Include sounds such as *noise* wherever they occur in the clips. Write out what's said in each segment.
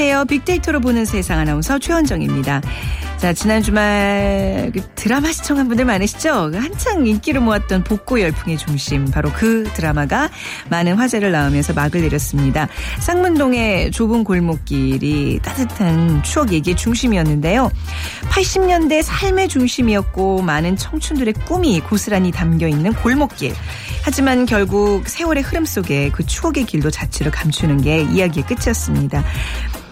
안녕하세요. 빅데이터로 보는 세상 아나운서 최원정입니다. 자, 지난 주말 그 드라마 시청한 분들 많으시죠? 그 한창 인기를 모았던 복고 열풍의 중심, 바로 그 드라마가 많은 화제를 낳으면서 막을 내렸습니다. 쌍문동의 좁은 골목길이 따뜻한 추억 얘기의 중심이었는데요. 80년대 삶의 중심이었고 많은 청춘들의 꿈이 고스란히 담겨 있는 골목길. 하지만 결국 세월의 흐름 속에 그 추억의 길도 자취를 감추는 게 이야기의 끝이었습니다.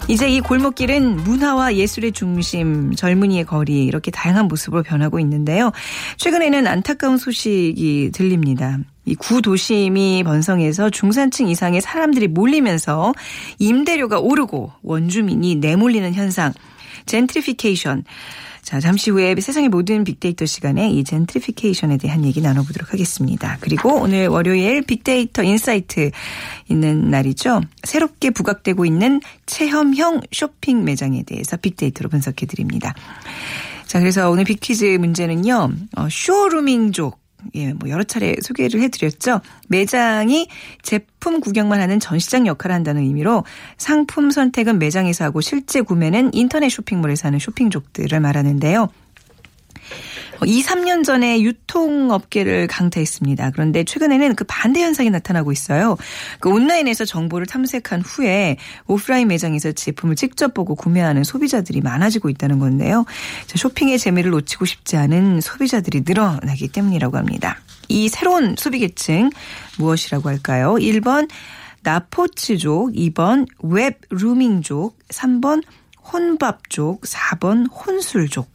이제 이 골목길은 문화와 예술의 중심, 젊은이의 거리 이렇게 다양한 모습으로 변하고 있는데요. 최근에는 안타까운 소식이 들립니다. 이 구도심이 번성해서 중산층 이상의 사람들이 몰리면서 임대료가 오르고 원주민이 내몰리는 현상, 젠트리피케이션. 자, 잠시 후에 세상의 모든 빅데이터 시간에 이 젠트리피케이션에 대한 얘기 나눠보도록 하겠습니다. 그리고 오늘 월요일 빅데이터 인사이트 있는 날이죠. 새롭게 부각되고 있는 체험형 쇼핑 매장에 대해서 빅데이터로 분석해 드립니다. 자, 그래서 오늘 빅퀴즈 문제는요. 어, 쇼루밍족 예, 뭐 여러 차례 소개를 해드렸죠. 매장이 제품 구경만 하는 전시장 역할을 한다는 의미로 상품 선택은 매장에서 하고 실제 구매는 인터넷 쇼핑몰에서 하는 쇼핑족들을 말하는데요. 2, 3년 전에 유통업계를 강타했습니다. 그런데 최근에는 그 반대 현상이 나타나고 있어요. 그 온라인에서 정보를 탐색한 후에 오프라인 매장에서 제품을 직접 보고 구매하는 소비자들이 많아지고 있다는 건데요. 쇼핑의 재미를 놓치고 싶지 않은 소비자들이 늘어나기 때문이라고 합니다. 이 새로운 소비계층 무엇이라고 할까요? 1번 나포츠족, 2번 웹루밍족, 3번 혼밥족, 4번 혼술족.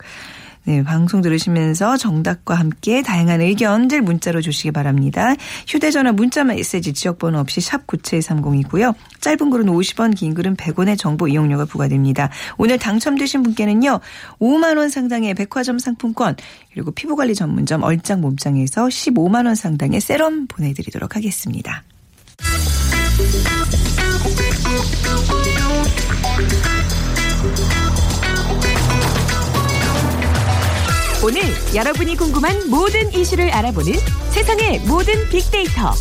네, 방송 들으시면서 정답과 함께 다양한 의견들 문자로 주시기 바랍니다. 휴대전화 문자 메시지 지역번호 없이 샵 9730이고요. 짧은 글은 50원, 긴 글은 100원의 정보 이용료가 부과됩니다. 오늘 당첨되신 분께는요. 5만 원 상당의 백화점 상품권 그리고 피부관리 전문점 얼짱 몸짱에서 15만 원 상당의 세럼 보내드리도록 하겠습니다. 오늘 여러분이 궁금한 모든 이슈를 알아보는 세상의 모든 빅데이터.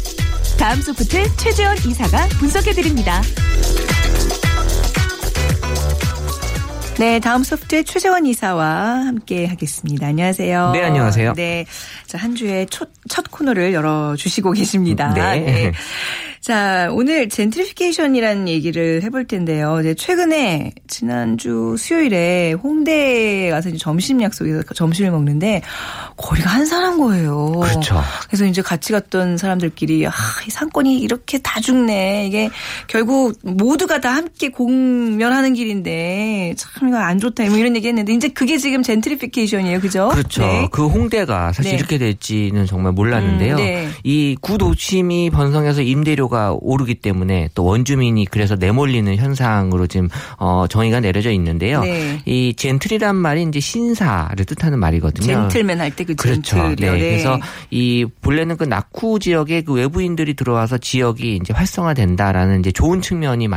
다음 소프트 최재원 이사가 분석해드립니다. 네, 다음 소프트의 최재원 이사와 함께 하겠습니다. 안녕하세요. 네, 안녕하세요. 네. 자, 한 주에 첫, 첫 코너를 열어주시고 계십니다. 네. 네. 자, 오늘 젠트리피케이션이라는 얘기를 해볼 텐데요. 이제 최근에 지난주 수요일에 홍대에 가서 점심 약속에서 점심을 먹는데 거리가 한산한 거예요. 그렇죠. 그래서 이제 같이 갔던 사람들끼리 아, 이 상권이 이렇게 다 죽네. 이게 결국 모두가 다 함께 공멸하는 길인데 참 이거 안 좋다. 뭐 이런 얘기 했는데 이제 그게 지금 젠트리피케이션이에요. 그죠? 그렇죠. 네. 그 홍대가 사실 네. 이렇게 될지는 정말 몰랐는데요. 음, 네. 이 구도심이 번성해서 임대료 가 오르기 때문에 또 원주민이 그래서 내몰리는 현상으로 지금 어 정의가 내려져 있는데요. 네. 이 젠틀이란 말이 이제 신사를 뜻하는 말이거든요. 젠틀맨 할 때그 그렇죠. 젠틀이요. 네. 그래서 이 본래는 그 낙후 지역에 그 외부인들이 들어와서 지역이 이제 활성화된다라는 이제 좋은 측면이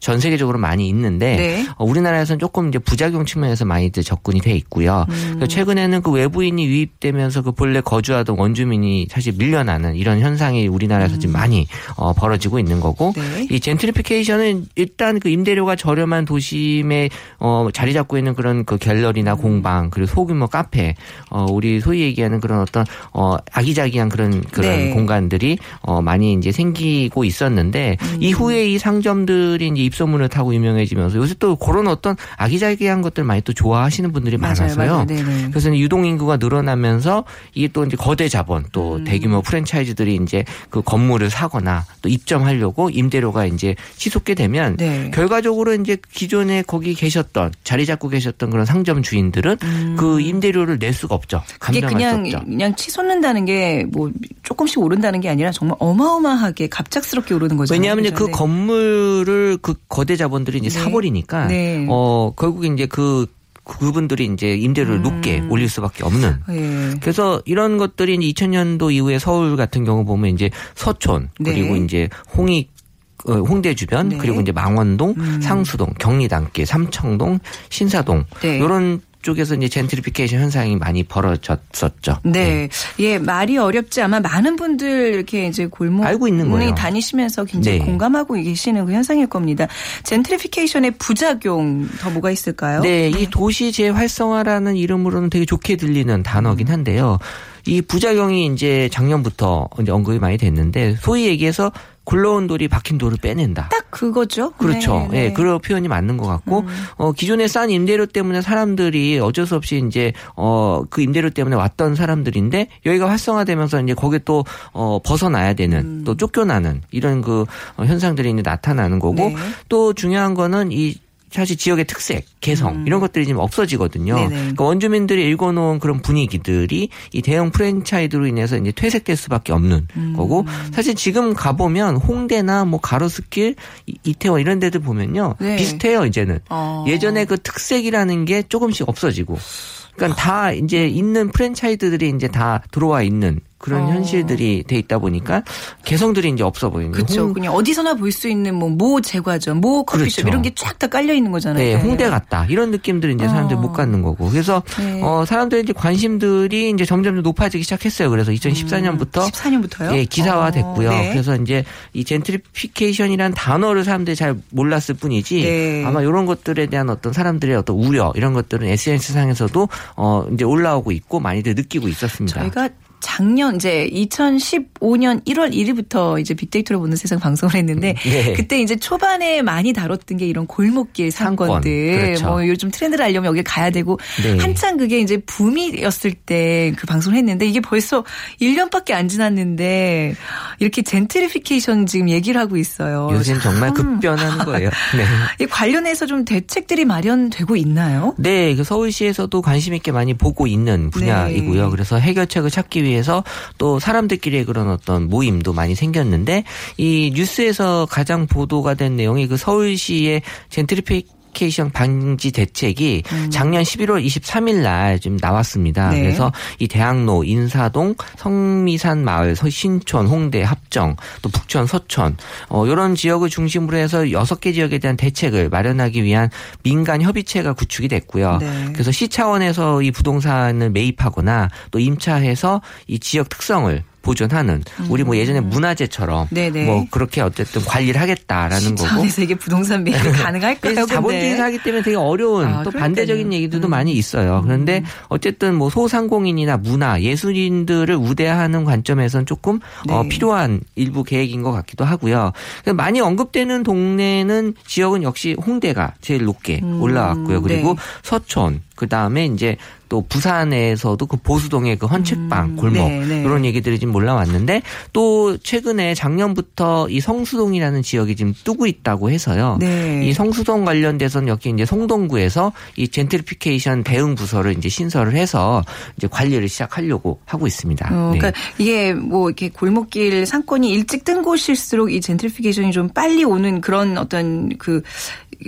전 세계적으로 많이 있는데 네. 어, 우리나라에서는 조금 이제 부작용 측면에서 많이 이제 접근이 돼 있고요. 음. 최근에는 그 외부인이 유입되면서 그 본래 거주하던 원주민이 사실 밀려나는 이런 현상이 우리나라에서 음. 지금 많이 어, 벌어지고 있는 거고 네. 이 젠트리피케이션은 일단 그 임대료가 저렴한 도심에 어 자리 잡고 있는 그런 그 갤러리나 음. 공방 그리고 소규모 카페 어 우리 소위 얘기하는 그런 어떤 어 아기자기한 그런 그런 네. 공간들이 어 많이 이제 생기고 있었는데 음. 이후에 이 상점들이 이제 입소문을 타고 유명해지면서 요새 또 그런 어떤 아기자기한 것들 많이 또 좋아하시는 분들이 맞아요, 많아서요. 맞아요. 네네. 그래서 유동 인구가 늘어나면서 이게 또 이제 거대 자본 또 음. 대규모 프랜차이즈들이 이제 그 건물을 사거나 또 입점하려고 임대료가 이제 치솟게 되면 네. 결과적으로 이제 기존에 거기 계셨던 자리 잡고 계셨던 그런 상점 주인들은 그 임대료를 낼 수가 없죠. 음. 그게 감당할 그냥 수 없죠. 그냥 치솟는다는 게 뭐 조금씩 오른다는 게 아니라 정말 어마어마하게 갑작스럽게 오르는 거죠. 왜냐하면 이제 그 네. 건물을 그 거대 자본들이 이제 네. 사버리니까 네. 어 결국에 이제 그 그분들이 이제 임대료를 음. 높게 올릴 수밖에 없는 예. 그래서 이런 것들이 이제 2000년도 이후에 서울 같은 경우 보면 이제 서촌 그리고 네. 이제 홍익 어, 홍대 주변 네. 그리고 이제 망원동, 음. 상수동, 경리단길, 삼청동, 신사동 네. 이런 쪽에서 이제 젠트리피케이션 현상이 많이 벌어졌었죠. 네. 예, 말이 어렵지 아마 많은 분들 이렇게 이제 골목 알고 있는 거예요. 다니시면서 굉장히 네. 공감하고 계시는 그 현상일 겁니다. 젠트리피케이션의 부작용 더 뭐가 있을까요? 네, 이 도시 재활성화라는 이름으로는 되게 좋게 들리는 단어긴 한데요. 이 부작용이 이제 작년부터 이제 언급이 많이 됐는데 소위 얘기해서 굴러온 돌이 박힌 돌을 빼낸다. 딱 그거죠. 그렇죠. 네, 예, 네. 그런 표현이 맞는 것 같고, 어, 기존에 싼 임대료 때문에 사람들이 어쩔 수 없이 이제, 어, 그 임대료 때문에 왔던 사람들인데, 여기가 활성화되면서 이제 거기에 또, 어, 벗어나야 되는, 음. 또 쫓겨나는, 이런 그 어, 현상들이 이제 나타나는 거고, 네. 또 중요한 거는 이, 사실 지역의 특색, 개성 이런 것들이 지금 없어지거든요. 음. 그러니까 원주민들이 읽어놓은 그런 분위기들이 이 대형 프랜차이즈로 인해서 이제 퇴색될 수밖에 없는 음. 거고 사실 지금 가보면 홍대나 뭐 가로수길, 이- 이태원 이런 데들 보면요 네. 비슷해요 이제는 어. 예전에 그 특색이라는 게 조금씩 없어지고. 그러니까 다 이제 있는 프랜차이즈들이 이제 다 들어와 있는 그런 어. 현실들이 돼 있다 보니까 개성들이 이제 없어 보이는. 그렇죠. 홍- 그냥 어디서나 볼 수 있는 뭐 모 제과점, 모 커피숍 그렇죠. 이런 게 쫙 다 깔려 있는 거잖아요. 네, 홍대 같다. 이런 느낌들을 이제 사람들이 어. 못 갖는 거고. 그래서, 네. 어, 사람들의 이제 관심들이 이제 점점 좀 높아지기 시작했어요. 그래서 2014년부터 14년부터요? 예, 기사화 됐고요. 어, 네. 그래서 이제 이 젠트리피케이션이라는 단어를 사람들이 잘 몰랐을 뿐이지 네. 아마 이런 것들에 대한 어떤 사람들의 어떤 우려 이런 것들은 SNS 상에서도 어, 이제 올라오고 있고 많이들 느끼고 있었습니다. 저희가 작년 이제 2015년 1월 1일부터 이제 빅데이터로 보는 세상 방송을 했는데 네. 그때 이제 초반에 많이 다뤘던 게 이런 골목길 상권. 상권들 그렇죠. 뭐 요즘 트렌드를 알려면 여기 가야 되고 네. 한창 그게 이제 붐이었을 때 그 방송을 했는데 이게 벌써 1년밖에 안 지났는데 이렇게 젠트리피케이션 지금 얘기를 하고 있어요. 요새는 정말 참 급변하는 거예요. *laughs* 네. 이 관련해서 좀 대책들이 마련되고 있나요? 네, 그 서울시에서도 관심 있게 많이 보고 있는 분야이고요. 네. 그래서 해결책을 찾기 위해 서 또 사람들끼리의 그런 어떤 모임도 많이 생겼는데 이 뉴스에서 가장 보도가 된 내용이 그 서울시의 젠트리피 케이션 방지 대책이 작년 11월 23일 날좀 나왔습니다. 음. 네. 그래서 이 대학로, 인사동, 성미산 마을, 서- 신촌, 홍대, 합정, 또 북천, 서천 어 이런 지역을 중심으로 해서 여섯 개 지역에 대한 대책을 마련하기 위한 민간 협의체가 구축이 됐고요. 네. 그래서 시 차원에서 이 부동산을 매입하거나 또 임차해서 이 지역 특성을 보존하는 우리 뭐 예전에 문화재처럼 음. 네네. 뭐 그렇게 어쨌든 관리를 하겠다라는 거고 차원에서 이게 부동산 매입이 *laughs* 가능할까요? 그래서 자본주의 근데? 사기 때문에 되게 어려운 아, 또. 반대적인 얘기들도 음. 많이 있어요. 그런데 어쨌든 뭐 소상공인이나 문화, 예술인들을 우대하는 관점에서는 조금 어, 네. 필요한 일부 계획인 것 같기도 하고요. 그래서 많이 언급되는 동네는 지역은 역시 홍대가 제일 높게 음, 올라왔고요. 그리고 네. 서촌, 그 다음에 이제 또 부산에서도 그 보수동의 그 헌책방 음, 골목 네, 네. 이런 얘기들이 지금 올라왔는데 또 최근에 작년부터 이 성수동이라는 지역이 지금 뜨고 있다고 해서요. 네. 이 성수동 관련돼서는 여기 이제 송동구에서 이 젠트리피케이션 대응 부서를 이제 신설을 해서 이제 관리를 시작하려고 하고 있습니다. 어, 네. 그러니까 이게 뭐 이렇게 골목길 상권이 일찍 뜬 곳일수록 이 젠트리피케이션이 좀 빨리 오는 그런 어떤 그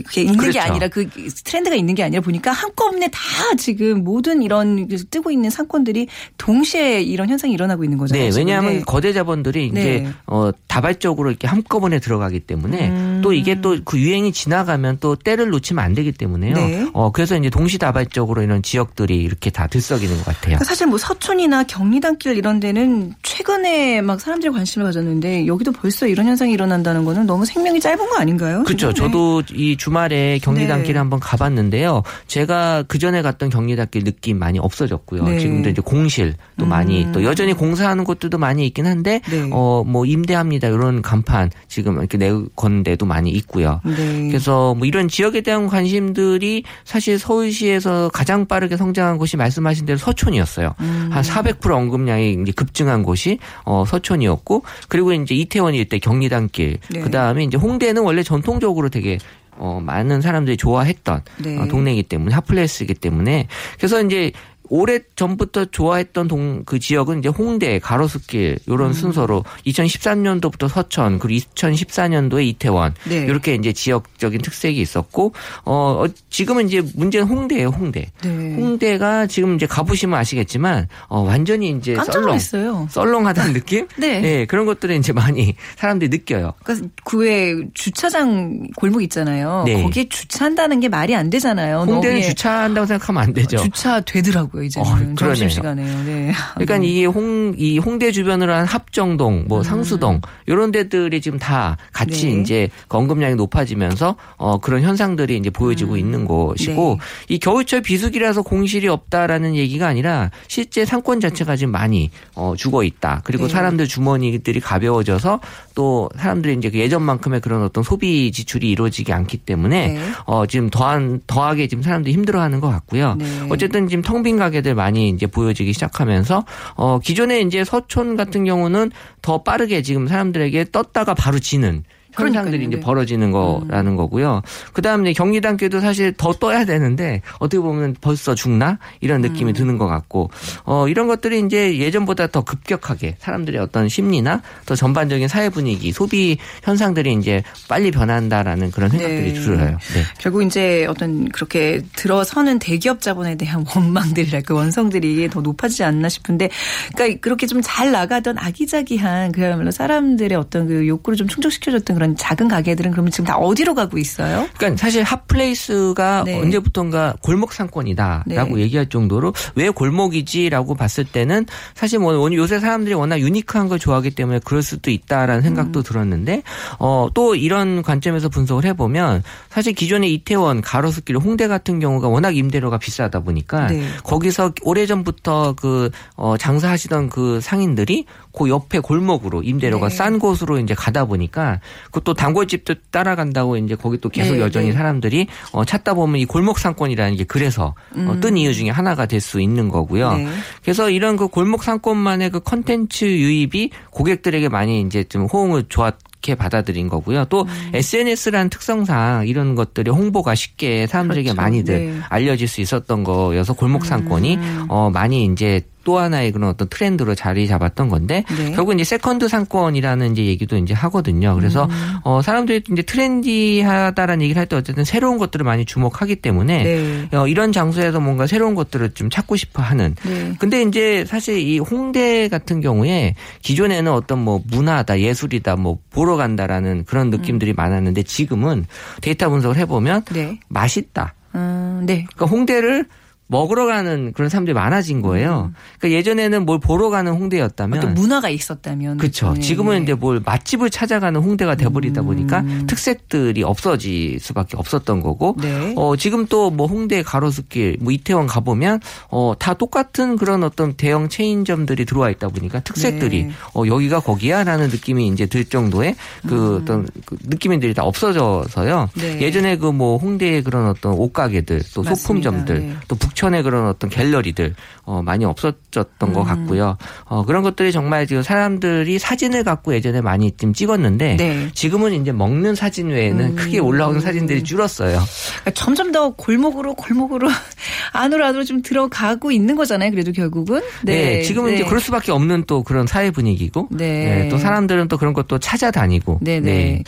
그게 있는 게 그렇죠. 아니라 그 트렌드가 있는 게 아니라 보니까 한꺼번에 다 지금 모든 이런 뜨고 있는 상권들이 동시에 이런 현상이 일어나고 있는 거잖아요. 네, 지금. 왜냐하면 네. 거대 자본들이 네. 이제 어 다발적으로 이렇게 한꺼번에 들어가기 때문에 음. 또 이게 또 그 유행이 지나가면 또 때를 놓치면 안 되기 때문에요. 네. 어 그래서 이제 동시다발적으로 이런 지역들이 이렇게 다 들썩이는 것 같아요. 그러니까 사실 뭐 서촌이나 경리단길 이런 데는 최근에 막 사람들이 관심을 가졌는데 여기도 벌써 이런 현상이 일어난다는 거는 너무 생명이 짧은 거 아닌가요? 그렇죠. 네. 저도 이 주말에 경리단길에 네. 한번 가봤는데요. 제가 그 전에 갔던 경리단길 느낌 많이 없어졌고요. 네. 지금도 이제 공실 또 많이 음. 또 여전히 공사하는 곳들도 많이 있긴 한데 네. 어뭐 임대합니다 이런 간판 지금 이렇게 내 건 데도 많이 있고요. 네. 그래서 뭐 이런 지역에 대한 관심들이 사실 서울시에서 가장 빠르게 성장한 곳이 말씀하신 대로 서촌이었어요. 음. 한400% 언급량이 이제 급증한 곳이 어 서촌이었고 그리고 이제 이태원이 이때 경리단길 네. 그다음에 이제 홍대는 원래 전통적으로 되게 어 많은 사람들이 좋아했던 네. 어, 동네이기 때문에 핫플레이스이기 때문에 그래서 이제 오래 전부터 좋아했던 동, 그 지역은 이제 홍대, 가로수길 요런 음. 순서로 2013년도부터 서천 그리고 2014년도에 이태원 네. 이렇게 이제 지역적인 특색이 있었고 어, 어 지금은 이제 문제는 홍대예요, 홍대. 네. 홍대가 지금 이제 가보시면 아시겠지만 어 완전히 이제 썰렁 있어요. 썰렁하다는 느낌? *laughs* 네. 네. 그런 것들을 이제 많이 사람들이 느껴요. 그러니까 그외 주차장 골목 있잖아요. 네. 거기에 주차한다는 게 말이 안 되잖아요. 홍대는 주차한다고 생각하면 안 되죠. 주차 되더라고요, 이제. 어, 점심 시간에요. 네. *laughs* 그러니까 이 홍, 이 홍대 주변으로 한 합정동, 뭐 음. 상수동, 이런 데들이 지금 다 같이 네. 이제 건금량이 높아지면서 어, 그런 현상들이 이제 보여지고 음. 있는 것이고 네. 이 겨울철 비수기라서 공실이 없다라는 얘기가 아니라 실제 상권 자체가 지금 많이 어, 죽어 있다. 그리고 네. 사람들 주머니들이 가벼워져서 또 사람들이 이제 그 예전만큼의 그런 어떤 소비 지출이 이루어지지 않기 때문에 네. 어, 지금 더한 더하게 지금 사람들이 힘들어하는 것 같고요. 네. 어쨌든 지금 텅빈 가 게들 많이 이제 보여지기 시작하면서 어, 기존에 이제 서촌 같은 경우는 더 빠르게 지금 사람들에게 떴다가 바로 지는 현상들이 이제 네. 벌어지는 거라는 음. 거고요. 그 다음 에 경리단계도 사실 더 떠야 되는데 어떻게 보면 벌써 죽나 이런 느낌이 음. 드는 것 같고 어 이런 것들이 이제 예전보다 더 급격하게 사람들의 어떤 심리나 또 전반적인 사회 분위기, 소비 현상들이 이제 빨리 변한다라는 그런 생각들이 네. 들어요. 네. 결국 이제 어떤 그렇게 들어서는 대기업 자본에 대한 *laughs* 원망들이랄 그 원성들이 더 높아지지 않나 싶은데 그러니까 그렇게 좀 잘 나가던 아기자기한 그야말로 사람들의 어떤 그 욕구를 좀 충족시켜줬던 그런 작은 가게들은 그러면 지금 다 어디로 가고 있어요? 그러니까 사실 핫플레이스가 네. 언제부턴가 골목 상권이다라고 네. 얘기할 정도로 왜 골목이지라고 봤을 때는 사실 뭐 요새 사람들이 워낙 유니크한 걸 좋아하기 때문에 그럴 수도 있다라는 생각도 음. 들었는데 어, 또 이런 관점에서 분석을 해보면 사실 기존의 이태원 가로수길 홍대 같은 경우가 워낙 임대료가 비싸다 보니까 네. 거기서 오래전부터 그 어, 장사하시던 그 상인들이 그 옆에 골목으로 임대료가 네. 싼 곳으로 이제 가다 보니까 그또 단골집도 따라간다고 이제 거기 또 계속 네, 여전히 네. 사람들이 어, 찾다 보면 이 골목 상권이라는 게 그래서 어, 음. 어, 뜬 이유 중에 하나가 될 수 있는 거고요. 네. 그래서 이런 그 골목 상권만의 그 컨텐츠 유입이 고객들에게 많이 이제 좀 호응을 좋았 좋게 받아들인 거고요. 또 음. SNS라는 특성상 이런 것들이 홍보가 쉽게 사람들에게 그렇죠. 많이들 네. 알려질 수 있었던 거여서 골목 상권이 음. 어 많이 이제 또 하나의 그런 어떤 트렌드로 자리 잡았던 건데 네. 결국 이제 세컨드 상권이라는 이제 얘기도 이제 하거든요. 그래서 음. 어 사람들이 이제 트렌디하다라는 얘기를 할 때 어쨌든 새로운 것들을 많이 주목하기 때문에 네. 어 이런 장소에서 뭔가 새로운 것들을 좀 찾고 싶어 하는. 네. 근데 이제 사실 이 홍대 같은 경우에 기존에는 어떤 뭐 문화다, 예술이다, 뭐 보러 간다라는 그런 느낌들이 음. 많았는데 지금은 데이터 분석을 해보면 네. 맛있다. 음, 네. 그러니까 홍대를 먹으러 가는 그런 사람들이 많아진 거예요. 음. 그러니까 예전에는 뭘 보러 가는 홍대였다면 어떤 문화가 있었다면 그렇죠. 네. 지금은 이제 뭘 맛집을 찾아가는 홍대가 돼버리다 보니까 음. 특색들이 없어질 수밖에 없었던 거고 네. 어 지금 또 뭐 홍대 가로수길 뭐 이태원 가보면 어 다 똑같은 그런 어떤 대형 체인점들이 들어와 있다 보니까 특색들이 네. 어 여기가 거기야라는 느낌이 이제 들 정도의 그 음. 어떤 그 느낌들이 다 없어져서요. 네. 예전에 그 뭐 홍대의 그런 어떤 옷가게들 또 맞습니다. 소품점들 네. 또 북. 북촌의 그런 어떤 갤러리들 어, 많이 없어졌던 음. 것 같고요. 어, 그런 것들이 정말 지금 사람들이 사진을 갖고 예전에 많이 좀 찍었는데 네. 지금은 이제 먹는 사진 외에는 음. 크게 올라오는 사진들이 줄었어요. 그러니까 점점 더 골목으로 골목으로 *laughs* 안으로 안으로 좀 들어가고 있는 거잖아요. 그래도 결국은. 네, 네 지금은 네. 이제 그럴 수밖에 없는 또 그런 사회 분위기고. 네. 네. 또 사람들은 또 그런 것도 찾아다니고. 네, 네. 네.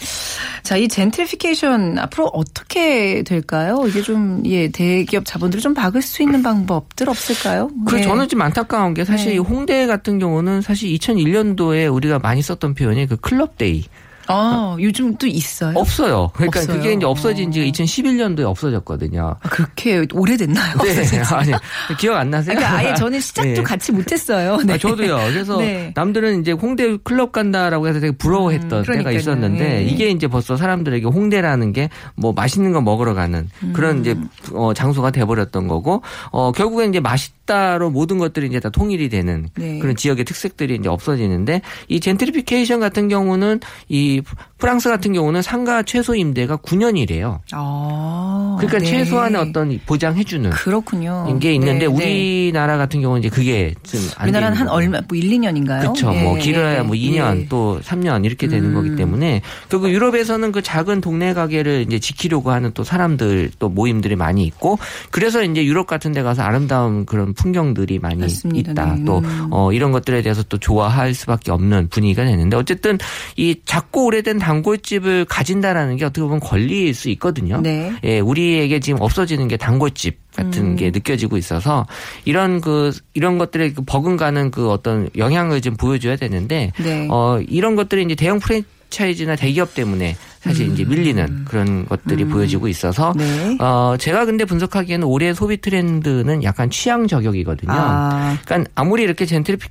자, 이 젠트리피케이션 앞으로 어떻게 될까요? 이게 좀 예, 대기업 자본들을 좀 막을 수 있는 방법들 없을까요? 그 네. 저는 좀 안타까운 게 사실 네. 홍대 같은 경우는 사실 2001년도에 우리가 많이 썼던 표현이 그 클럽 데이. 아, *laughs* 요즘 또 있어요? 없어요. 그러니까 없어요. 그게 이제 없어진 지가 2011년도에 어. 없어졌거든요. 아, 그렇게 오래됐나요? 네. *laughs* *laughs* 아니, 기억 안 나세요? 그러니까 아예 저는 시작도 네. 같이 못했어요. 네. 아, 저도요. 그래서 네. 남들은 이제 홍대 클럽 간다라고 해서 되게 부러워했던 음, 때가 있었는데 네. 이게 이제 벌써 사람들에게 홍대라는 게 뭐 맛있는 거 먹으러 가는 그런 음. 이제 어, 장소가 돼버렸던 거고 어, 결국엔 이제 맛있다로 모든 것들이 이제 다 통일이 되는 네. 그런 지역의 특색들이 이제 없어지는데 이 젠트리피케이션 같은 경우는 이이 프랑스 같은 경우는 상가 최소 임대가 9년이래요. 아, 그러니까 네. 최소한의 어떤 보장해주는 그렇군요. 게 있는데 네, 네. 우리나라 같은 경우는 이제 그게 좀안 우리나라는 한 얼마 뭐 1, 2년인가요? 그렇죠. 뭐 길어야 뭐 2년 예. 또 3년 이렇게 되는 음. 거기 때문에 결국 유럽에서는 그 작은 동네 가게를 이제 지키려고 하는 또 사람들 또 모임들이 많이 있고 그래서 이제 유럽 같은 데 가서 아름다운 그런 풍경들이 많이 맞습니다. 있다. 네. 또 음. 어, 이런 것들에 대해서 또 좋아할 수밖에 없는 분위기가 되는데 어쨌든 이 작고 오래된 단골집을 가진다라는 게 어떻게 보면 권리일 수 있거든요. 네. 예, 우리에게 지금 없어지는 게 단골집 같은 음. 게 느껴지고 있어서 이런 그 이런 것들에 그 버금가는 그 어떤 영향을 좀 보여줘야 되는데 네. 어 이런 것들이 이제 대형 프랜차이즈나 대기업 때문에 사실 이제 밀리는 그런 것들이 보여지고 있어서 음. 네. 어 제가 근데 분석하기에는 올해 소비 트렌드는 약간 취향 저격이거든요. 아, 그러니까 아무리 이렇게 젠트리피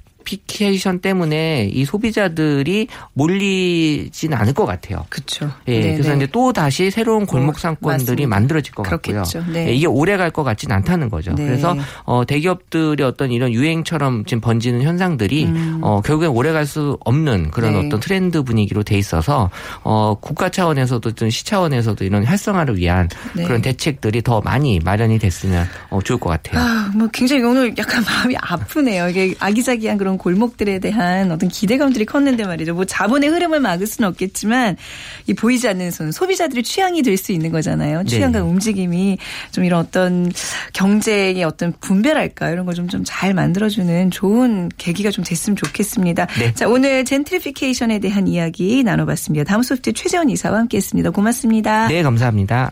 케이션 때문에 이 소비자들이 몰리진 않을 것 같아요. 그렇죠. 예, 네, 그래서 네. 이제 또 다시 새로운 골목 어, 상권들이 맞습니다. 만들어질 것 같고요. 그렇겠죠. 네. 예, 이게 오래 갈 것 같진 않다는 거죠. 네. 그래서 어, 대기업들의 어떤 이런 유행처럼 지금 번지는 현상들이 어, 결국엔 오래 갈 수 없는 그런 음. 네. 어떤 트렌드 분위기로 돼 있어서 어, 국가 차원에서도 좀시 차원에서도 이런 활성화를 위한 네. 그런 대책들이 더 많이 마련이 됐으면 어, 좋을 것 같아요. 아, 뭐 굉장히 오늘 약간 마음이 아프네요. 이게 아기자기한 그런 골목들에 대한 어떤 기대감들이 컸는데 말이죠. 뭐 자본의 흐름을 막을 수는 없겠지만 이 보이지 않는 손 소비자들의 취향이 될 수 있는 거잖아요. 취향과 네. 움직임이 좀 이런 어떤 경쟁의 어떤 분별할까 이런 걸 좀 좀 잘 만들어주는 좋은 계기가 좀 됐으면 좋겠습니다. 네. 자 오늘 젠트리피케이션에 대한 이야기 나눠봤습니다. 다음 소프트 최재원 이사와 함께했습니다. 고맙습니다. 네, 감사합니다.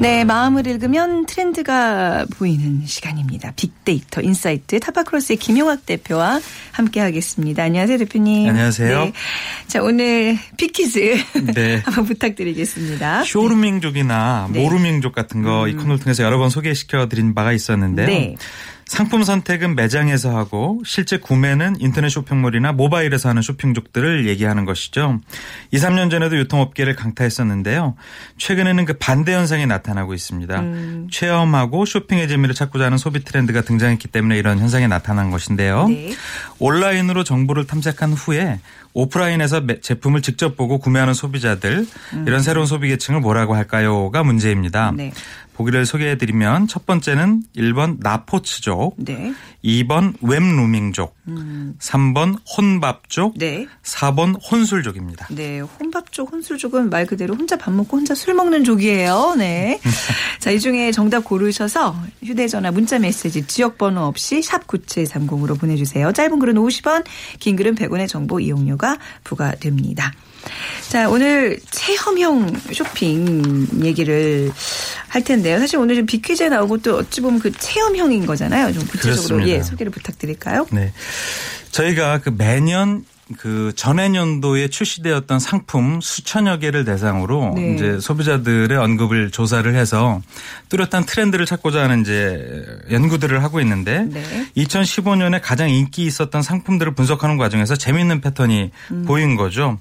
네, 마음을 읽으면 트렌드가 보이는 시간입니다. 빅데이터 인사이트 타파크로스의 김용학 대표와 함께 하겠습니다. 안녕하세요, 대표님. 안녕하세요. 네. 자, 오늘 빅퀴즈 네. *laughs* 한번 부탁드리겠습니다. 쇼루밍족이나 네. 모루밍족 같은 거 이 코너를 통해서 여러 번 소개시켜 드린 바가 있었는데요. 네. 상품 선택은 매장에서 하고 실제 구매는 인터넷 쇼핑몰이나 모바일에서 하는 쇼핑족들을 얘기하는 것이죠. 2, 3년 전에도 유통업계를 강타했었는데요. 최근에는 그 반대 현상이 나타나고 있습니다. 음. 체험하고 쇼핑의 재미를 찾고자 하는 소비 트렌드가 등장했기 때문에 이런 현상이 나타난 것인데요. 네. 온라인으로 정보를 탐색한 후에 오프라인에서 매- 제품을 직접 보고 구매하는 소비자들 이런 새로운 소비 계층을 뭐라고 할까요가 문제입니다. 음. 네. 보기를 소개해드리면 첫 번째는 1번 나포츠족, 네. 2번 웹루밍족, 3번 혼밥족, 네. 4번 혼술족입니다. 네, 혼밥족, 혼술족은 말 그대로 혼자 밥 먹고 혼자 술 먹는 족이에요. 네. *laughs* 자, 이 중에 정답 고르셔서 휴대전화 문자 메시지 지역번호 없이 샵 9730으로 보내주세요. 짧은 글은 50원, 긴 글은 100원의 정보 이용료가 부과됩니다. 자, 오늘 체험형 쇼핑 얘기를 할 텐데요. 사실 오늘 좀 비퀴즈에 나오고 또 어찌 보면 그 체험형인 거잖아요. 좀 구체적으로 그렇습니다. 예, 소개를 부탁드릴까요? 네. 저희가 그 매년 그 전해년도에 출시되었던 상품 수천여 개를 대상으로 네. 이제 소비자들의 언급을 조사를 해서 뚜렷한 트렌드를 찾고자 하는 이제 연구들을 하고 있는데 네. 2015년에 가장 인기 있었던 상품들을 분석하는 과정에서 재미있는 패턴이 음. 보인 거죠.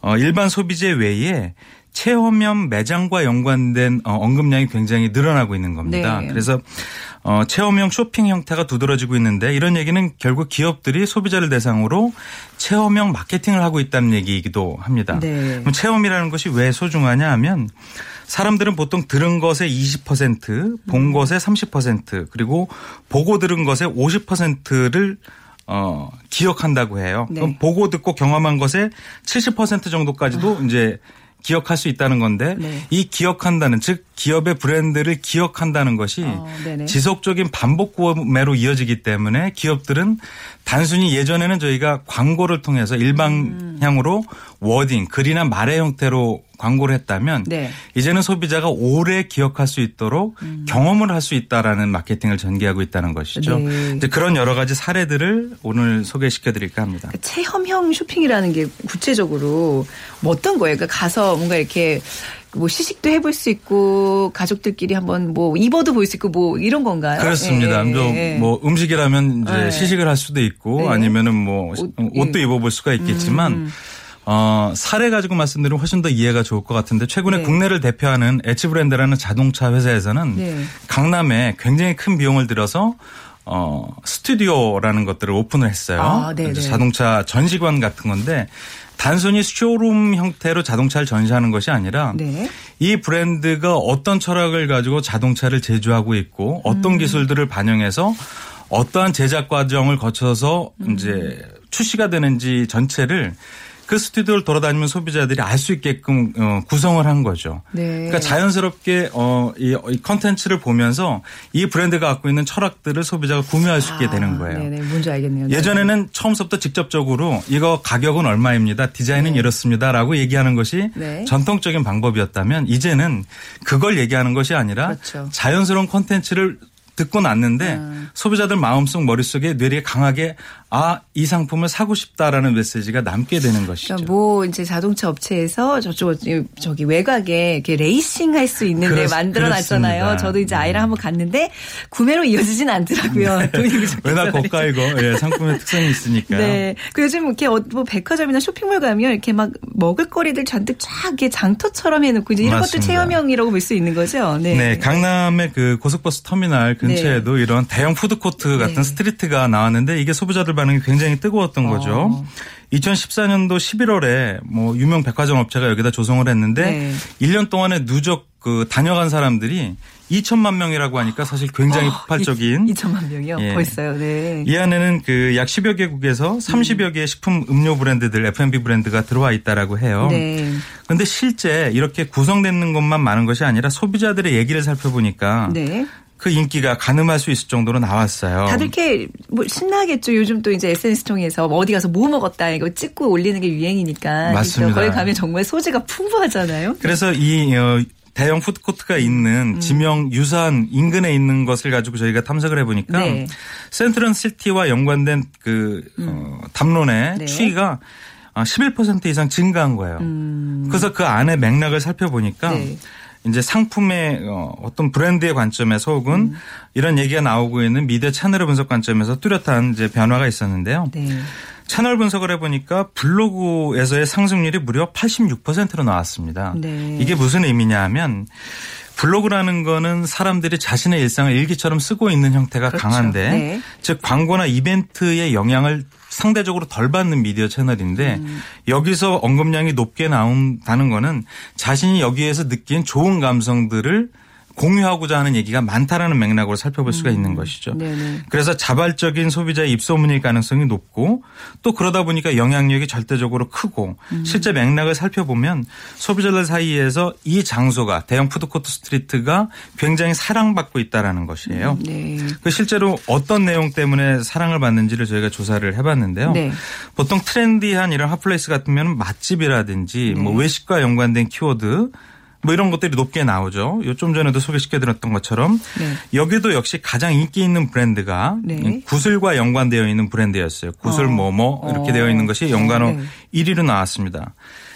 어, 일반 소비재 외에 체험형 매장과 연관된 어, 언급량이 굉장히 늘어나고 있는 겁니다. 네. 그래서 어, 체험형 쇼핑 형태가 두드러지고 있는데 이런 얘기는 결국 기업들이 소비자를 대상으로 체험형 마케팅을 하고 있다는 얘기이기도 합니다. 네. 그럼 체험이라는 것이 왜 소중하냐 하면 사람들은 보통 들은 것의 20%, 본 것의 30% 그리고 보고 들은 것의 50%를 어, 기억한다고 해요. 네. 그럼 보고 듣고 경험한 것의 70% 정도까지도 이제 기억할 수 있다는 건데 네. 이 기억한다는 즉 기업의 브랜드를 기억한다는 것이 어. 지속적인 반복 구매로 이어지기 때문에 기업들은 단순히 예전에는 저희가 광고를 통해서 일방향으로 워딩 글이나 말의 형태로 광고를 했다면 네. 이제는 소비자가 오래 기억할 수 있도록 경험을 할 수 있다라는 마케팅을 전개하고 있다는 것이죠. 네. 이제 그런 여러 가지 사례들을 오늘 소개시켜 드릴까 합니다. 그러니까 체험형 쇼핑이라는 게 구체적으로 뭐 어떤 거예요? 그러니까 가서 뭔가 이렇게 뭐 시식도 해볼 수 있고 가족들끼리 한번 뭐 입어도 볼 수 있고 뭐 이런 건가요? 그렇습니다. 예, 좀 예. 뭐 음식이라면 이제 네. 시식을 할 수도 있고 네. 아니면은 뭐 옷, 예. 입어볼 수가 있겠지만 어, 사례 가지고 말씀드리면 훨씬 더 이해가 좋을 것 같은데 최근에 네. 국내를 대표하는 에치 브랜드라는 자동차 회사에서는 네. 강남에 굉장히 큰 비용을 들여서 어, 스튜디오라는 것들을 오픈을 했어요. 아, 네네. 그래서 자동차 전시관 같은 건데 단순히 쇼룸 형태로 자동차를 전시하는 것이 아니라 네. 이 브랜드가 어떤 철학을 가지고 자동차를 제조하고 있고 어떤 기술들을 반영해서 어떠한 제작 과정을 거쳐서 이제 출시가 되는지 전체를 그 스튜디오를 돌아다니면 소비자들이 알 수 있게끔 어, 구성을 한 거죠. 네. 그러니까 자연스럽게 어, 이, 이 컨텐츠를 보면서 이 브랜드가 갖고 있는 철학들을 소비자가 구매할 수 있게 되는 거예요. 아, 네네, 뭔지 알겠네요. 네. 예전에는 처음부터 직접적으로 이거 가격은 얼마입니다. 디자인은 이렇습니다라고 얘기하는 것이 네. 전통적인 방법이었다면 이제는 그걸 얘기하는 것이 아니라 그렇죠. 자연스러운 콘텐츠를 듣고 났는데 아. 소비자들 마음속 머릿속에 뇌리에 강하게 아, 이 상품을 사고 싶다라는 메시지가 남게 되는 것이죠. 그러니까 뭐 이제 자동차 업체에서 저쪽 저기 외곽에 이렇게 레이싱 할 수 있는데 그렇- 만들어 놨잖아요. 네. 저도 이제 아이랑 한번 갔는데 구매로 이어지진 않더라고요. *laughs* 부족해서 왜나 말이죠. 고가이고 예, 상품의 특성이 있으니까요. 네. 그 요즘 이렇게 어- 뭐 백화점이나 쇼핑몰 가면 이렇게 막 먹을거리들 잔뜩 쫙 이렇게 장터처럼 해 놓고 이제 이런 맞습니다. 것도 체험형이라고 볼 수 있는 거죠. 네. 네, 강남의 그 고속버스 터미널 근처에도 이런 대형 푸드코트 같은 네. street가 나왔는데 이게 소비자들 반응이 굉장히 뜨거웠던 거죠. 어. 2014년도 11월에 뭐 유명 백화점 업체가 여기다 조성을 했는데 네. 1년 동안에 누적 그 다녀간 사람들이 2천만 명이라고 하니까 사실 굉장히 폭발적인 2천만 명이요. 예. 벌써요. 네. 이 안에는 그 약 10여 개국에서 30여 개의 식품 음료 브랜드들 F&B 브랜드가 들어와 있다라고 해요. 네. 그런데 실제 이렇게 구성되는 것만 많은 것이 아니라 소비자들의 얘기를 살펴보니까 네. 그 인기가 가늠할 수 있을 정도로 나왔어요. 다들 이렇게 뭐 신나겠죠. 요즘 또 이제 SNS 통해서 뭐 어디 가서 뭐 먹었다 이거 찍고 올리는 게 유행이니까. 맞습니다. 그래서 거기 가면 정말 소재가 풍부하잖아요. 그래서 이 어, 대형 푸드코트가 음. 있는 지명 유사한 인근에 있는 것을 가지고 저희가 탐색을 해보니까 네. 센트럴 시티와 연관된 그 어, 담론의 네. 추이가 11% 이상 증가한 거예요. 그래서 그 안에 맥락을 살펴보니까 음. 네. 이제 상품의 어, 어떤 브랜드의 관점에서 혹은 이런 얘기가 나오고 있는 미디어 채널의 분석 관점에서 뚜렷한 이제 변화가 있었는데요. 네. 채널 분석을 해보니까 블로그에서의 상승률이 무려 86%로 나왔습니다. 네. 이게 무슨 의미냐 하면 블로그라는 거는 사람들이 자신의 일상을 일기처럼 쓰고 있는 형태가 그렇죠. 강한데 네. 즉 광고나 이벤트의 영향을 상대적으로 덜 받는 미디어 채널인데 음. 여기서 언급량이 높게 나온다는 거는 자신이 여기에서 느낀 좋은 감성들을 공유하고자 하는 얘기가 많다라는 맥락으로 살펴볼 수가 있는 것이죠. 음. 네네. 그래서 자발적인 소비자의 입소문일 가능성이 높고 또 그러다 보니까 영향력이 절대적으로 크고 음. 실제 맥락을 살펴보면 소비자들 사이에서 이 장소가 대형 푸드코트 street가 굉장히 사랑받고 있다라는 것이에요. 네. 그 실제로 어떤 내용 때문에 사랑을 받는지를 저희가 조사를 해봤는데요. 네. 보통 트렌디한 이런 핫플레이스 같으면 맛집이라든지 뭐 네. 외식과 연관된 키워드 뭐 이런 것들이 높게 나오죠. 요좀 전에도 소개시켜드렸던 것처럼 네. 여기도 역시 가장 인기 있는 브랜드가 네. 구슬과 연관되어 있는 브랜드였어요. 구슬 어. 뭐뭐 이렇게 어. 되어 있는 것이 연관어 네. 1위로 나왔습니다.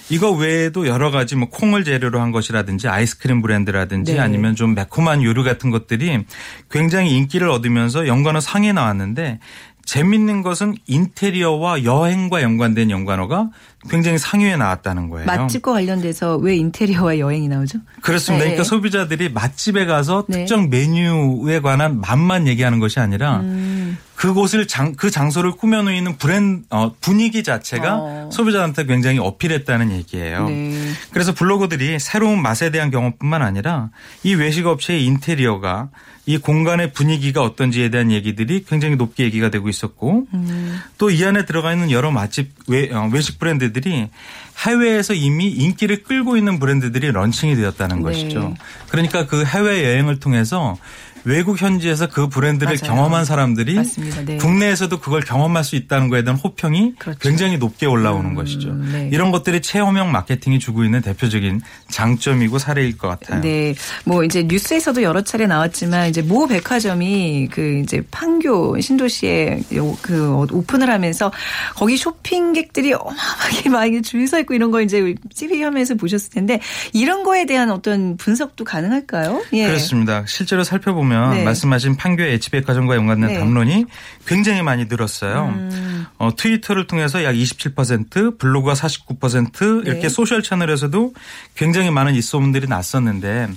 이거 외에도 여러 가지 뭐 콩을 재료로 한 것이라든지 아이스크림 브랜드라든지 네. 아니면 좀 매콤한 요리 같은 것들이 굉장히 인기를 얻으면서 연관어 상에 나왔는데 재밌는 것은 인테리어와 여행과 연관된 연관어가 굉장히 상위에 나왔다는 거예요. 맛집과 관련돼서 왜 인테리어와 여행이 나오죠? 그렇습니다. 네. 그러니까 소비자들이 맛집에 가서 네. 특정 메뉴에 관한 맛만 얘기하는 것이 아니라 음. 그곳을 장, 그 장소를 꾸며놓는 브랜드 어, 분위기 자체가 어. 소비자한테 굉장히 어필했다는 얘기예요. 네. 그래서 블로거들이 새로운 맛에 대한 경험뿐만 아니라 이 외식 업체의 인테리어가 이 공간의 분위기가 어떤지에 대한 얘기들이 굉장히 높게 얘기가 되고 있었고 음. 또이 안에 들어가 있는 여러 맛집 외, 어, 외식 브랜드들 이 해외에서 이미 인기를 끌고 있는 브랜드들이 런칭이 되었다는 네. 것이죠. 그러니까 그 해외 여행을 통해서 외국 현지에서 그 브랜드를 맞아요. 경험한 사람들이. 네. 국내에서도 그걸 경험할 수 있다는 거에 대한 호평이 그렇죠. 굉장히 높게 올라오는 것이죠. 네. 이런 것들이 체험형 마케팅이 주고 있는 대표적인 장점이고 사례일 것 같아요. 네, 뭐 이제 뉴스에서도 여러 차례 나왔지만 이제 모 백화점이 그 이제 판교 신도시에 요- 그 오픈을 하면서 거기 쇼핑객들이 어마어마하게 *laughs* 막줄서 있고 이런 거 이제 TV 화면에서 보셨을 텐데 이런 거에 대한 어떤 분석도 가능할까요? 예. 그렇습니다. 실제로 살펴보면 네. 말씀하신 판교의 H백화점과 연관된 네. 담론이 굉장히 많이 늘었어요. 음. 어, 트위터를 통해서 약 27%, 블로그가 49% 이렇게 네. 소셜 채널에서도 굉장히 많은 입소문들이 났었는데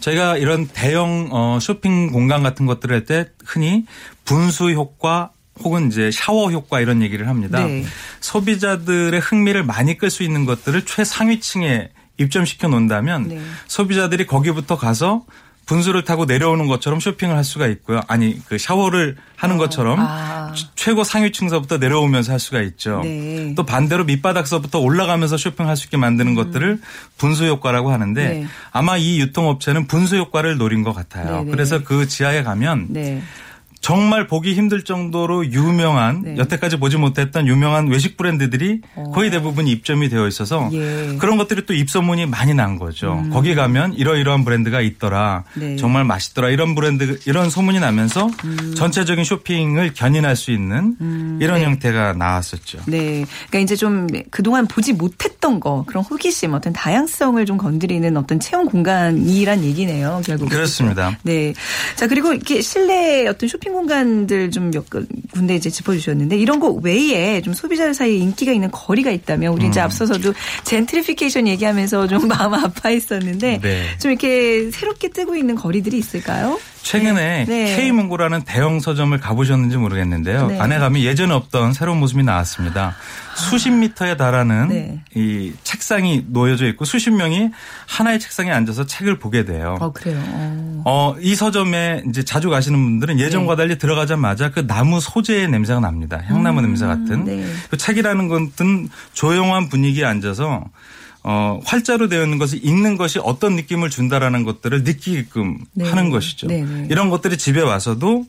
저희가 이런 대형 어, 쇼핑 공간 같은 것들을 할 때 흔히 분수 효과 혹은 이제 샤워 효과 이런 얘기를 합니다. 네. 소비자들의 흥미를 많이 끌 수 있는 것들을 최상위층에 입점시켜 놓는다면 네. 소비자들이 거기부터 가서 분수를 타고 내려오는 것처럼 쇼핑을 할 수가 있고요. 아니 그 샤워를 하는 것처럼 아. 최고 상위층서부터 내려오면서 할 수가 있죠. 네. 또 반대로 밑바닥서부터 올라가면서 쇼핑할 수 있게 만드는 것들을 분수 효과라고 하는데 음. 네. 아마 이 유통업체는 분수 효과를 노린 것 같아요. 네네. 그래서 그 지하에 가면 네. 정말 보기 힘들 정도로 유명한 네. 여태까지 보지 못했던 유명한 외식 브랜드들이 거의 대부분 입점이 되어 있어서 예. 그런 것들이 또 입소문이 많이 난 거죠. 거기 가면 이러이러한 브랜드가 있더라. 음. 네. 정말 맛있더라. 이런 브랜드 이런 소문이 나면서 음. 전체적인 쇼핑을 견인할 수 있는 이런 네. 형태가 나왔었죠. 네. 그러니까 이제 좀 그동안 보지 못했던 거, 그런 호기심, 어떤 다양성을 좀 건드리는 어떤 체험 공간이란 얘기네요, 결국. 그렇습니다. 네. 자, 그리고 이렇게 실내 어떤 쇼핑 공간들 좀 몇 군데 이제 짚어주셨는데 이런 거 외에 좀 소비자들 사이에 인기가 있는 거리가 있다면 우리 음. 이제 앞서서도 젠트리피케이션 얘기하면서 좀 *laughs* 마음 아파했었는데 네. 좀 이렇게 새롭게 뜨고 있는 거리들이 있을까요? 최근에 네. K문고라는 대형 서점을 가보셨는지 모르겠는데요. 네. 안에 가면 예전에 없던 새로운 모습이 나왔습니다. 수십 미터에 달하는 네. 이 책상이 놓여져 있고 수십 명이 하나의 책상에 앉아서 책을 보게 돼요. 어, 그래요. 어. 어, 이 서점에 이제 자주 가시는 분들은 예전과 네. 달리 들어가자마자 그 나무 소재의 냄새가 납니다. 향나무 냄새 같은. 네. 그 책이라는 것은 조용한 분위기에 앉아서 어, 활자로 되어 있는 것을 읽는 것이 어떤 느낌을 준다라는 것들을 느끼게끔 네. 하는 것이죠. 네, 네. 이런 것들이 집에 와서도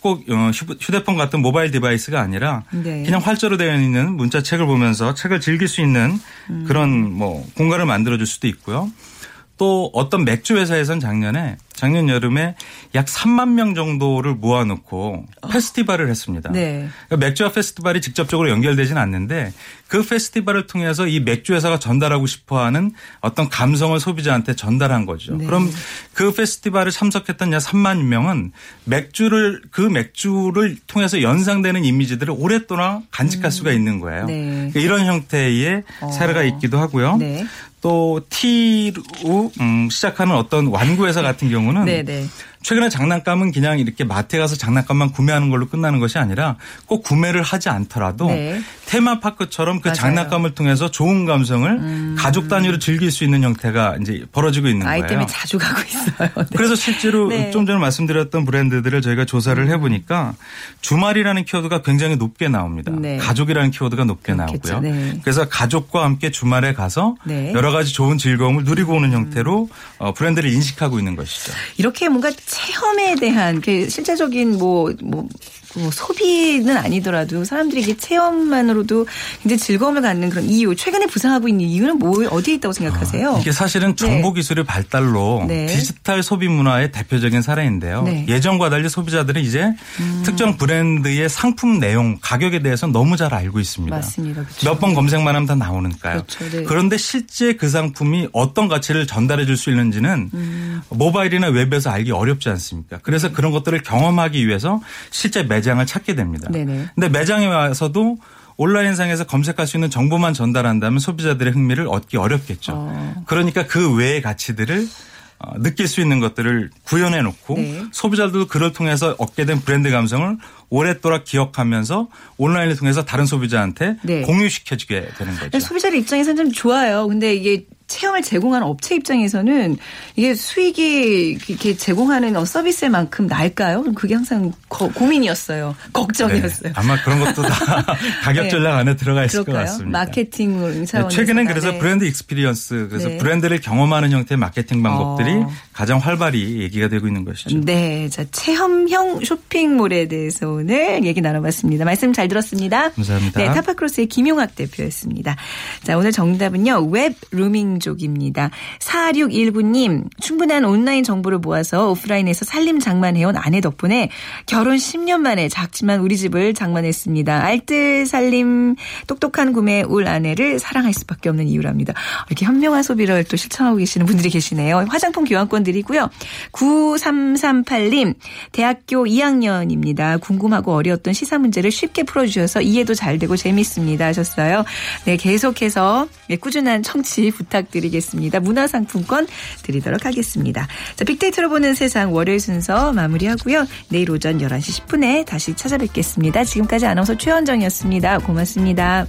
꼭 어, 휴- 휴대폰 같은 모바일 device가 아니라 네. 그냥 활자로 되어 있는 문자책을 보면서 책을 즐길 수 있는 음. 그런 뭐 공간을 만들어 줄 수도 있고요. 또 어떤 맥주 회사에선 작년에 작년 여름에 약 3만 명 정도를 모아놓고 페스티벌을 했습니다. 네. 그러니까 맥주와 페스티벌이 직접적으로 연결되지는 않는데 그 페스티벌을 통해서 이 맥주 회사가 전달하고 싶어하는 어떤 감성을 소비자한테 전달한 거죠. 네. 그럼 그 페스티벌에 참석했던 약 3만 명은 맥주를 그 맥주를 통해서 연상되는 이미지들을 오랫동안 간직할 수가 있는 거예요. 네. 그러니까 이런 형태의 사례가 있기도 하고요. 네. 또 T로 음, 시작하는 어떤 완구 회사 같은 경우 는 네, 네. 최근에 장난감은 그냥 이렇게 마트에 가서 장난감만 구매하는 걸로 끝나는 것이 아니라 꼭 구매를 하지 않더라도 네. 테마파크처럼 그 맞아요. 음. 장난감을 통해서 좋은 감성을 가족 단위로 즐길 수 있는 형태가 이제 벌어지고 있는 거예요. 때문에 자주 가고 있어요. *laughs* 네. 그래서 실제로 네. 좀 전에 말씀드렸던 브랜드들을 저희가 조사를 해보니까 주말이라는 키워드가 굉장히 높게 나옵니다. 네. 가족이라는 키워드가 높게 그렇겠죠. 나오고요. 네. 그래서 가족과 함께 주말에 가서 네. 여러 가지 좋은 즐거움을 누리고 오는 형태로 어, 브랜드를 인식하고 있는 것이죠. 이렇게 뭔가 체험에 대한 그 실제적인 뭐, 뭐, 뭐 소비는 아니더라도 사람들이 이게 체험만으로도 굉장히 즐거움을 갖는 그런 이유, 최근에 부상하고 있는 이유는 뭐 어디에 있다고 생각하세요? 이게 사실은 정보 기술의 발달로 네. 디지털 소비 문화의 대표적인 사례인데요. 네. 예전과 달리 소비자들은 이제 특정 브랜드의 상품 내용, 가격에 대해서 너무 잘 알고 있습니다. 맞습니다. 그렇죠. 몇번 검색만 하면 다 나오니까요. 그렇죠. 네. 그런데 실제 그 상품이 어떤 가치를 전달해 줄 수 있는지는 음. 모바일이나 웹에서 알기 어렵지 않습니까? 그래서 그런 것들을 경험하기 위해서 실제 매장 을 찾게 됩니다. 네네. 근데 매장에 와서도 온라인상에서 검색할 수 있는 정보만 전달한다면 소비자들의 흥미를 얻기 어렵겠죠. 어. 그러니까 그 외의 가치들을 어, 느낄 수 있는 것들을 구현해 놓고 네. 소비자들도 그를 통해서 얻게 된 브랜드 감성을 오랫동안 기억하면서 온라인을 통해서 다른 소비자한테 네. 공유시켜주게 되는 거죠. 소비자들 입장에서는 좀 좋아요. 근데 이게 체험을 제공하는 업체 입장에서는 이게 수익이 이렇게 제공하는 어, 서비스의 만큼 날까요? 그게 항상 거, 고민이었어요. 걱정이었어요. 네, 아마 그런 것도 다 가격 *laughs* 네. 전략 안에 들어가 있을 그럴까요? 것 같습니다. 마케팅 네, 차원에서 최근엔 그래서 네. 브랜드 experience 그래서 네. 브랜드를 경험하는 형태의 마케팅 방법들이 어. 가장 활발히 얘기가 되고 있는 것이죠. 네, 자 체험형 쇼핑몰에 대해서 오늘 얘기 나눠봤습니다. 말씀 잘 들었습니다. 감사합니다. 네, 타파크로스의 김용학 대표였습니다. 자, 오늘 정답은요 webrooming 족입니다. 4619님 충분한 온라인 정보를 모아서 오프라인에서 살림 장만해온 아내 덕분에 결혼 10년 만에 작지만 우리 집을 장만했습니다. 알뜰 살림 똑똑한 구매 울 아내를 사랑할 수밖에 없는 이유랍니다. 이렇게 현명한 소비를 또 실천하고 계시는 분들이 계시네요. 화장품 교환권 드리고요. 9338님 대학교 2학년입니다. 궁금하고 어려웠던 시사 문제를 쉽게 풀어주셔서 이해도 잘 되고 재밌습니다 하셨어요. 네 계속해서 네, 꾸준한 청취 부탁 드리겠습니다. 문화상품권 드리도록 하겠습니다. 자 빅데이터로 보는 세상 월요일 순서 마무리하고요. 내일 오전 11시 10분에 다시 찾아뵙겠습니다. 지금까지 아나운서 최원정이었습니다. 고맙습니다.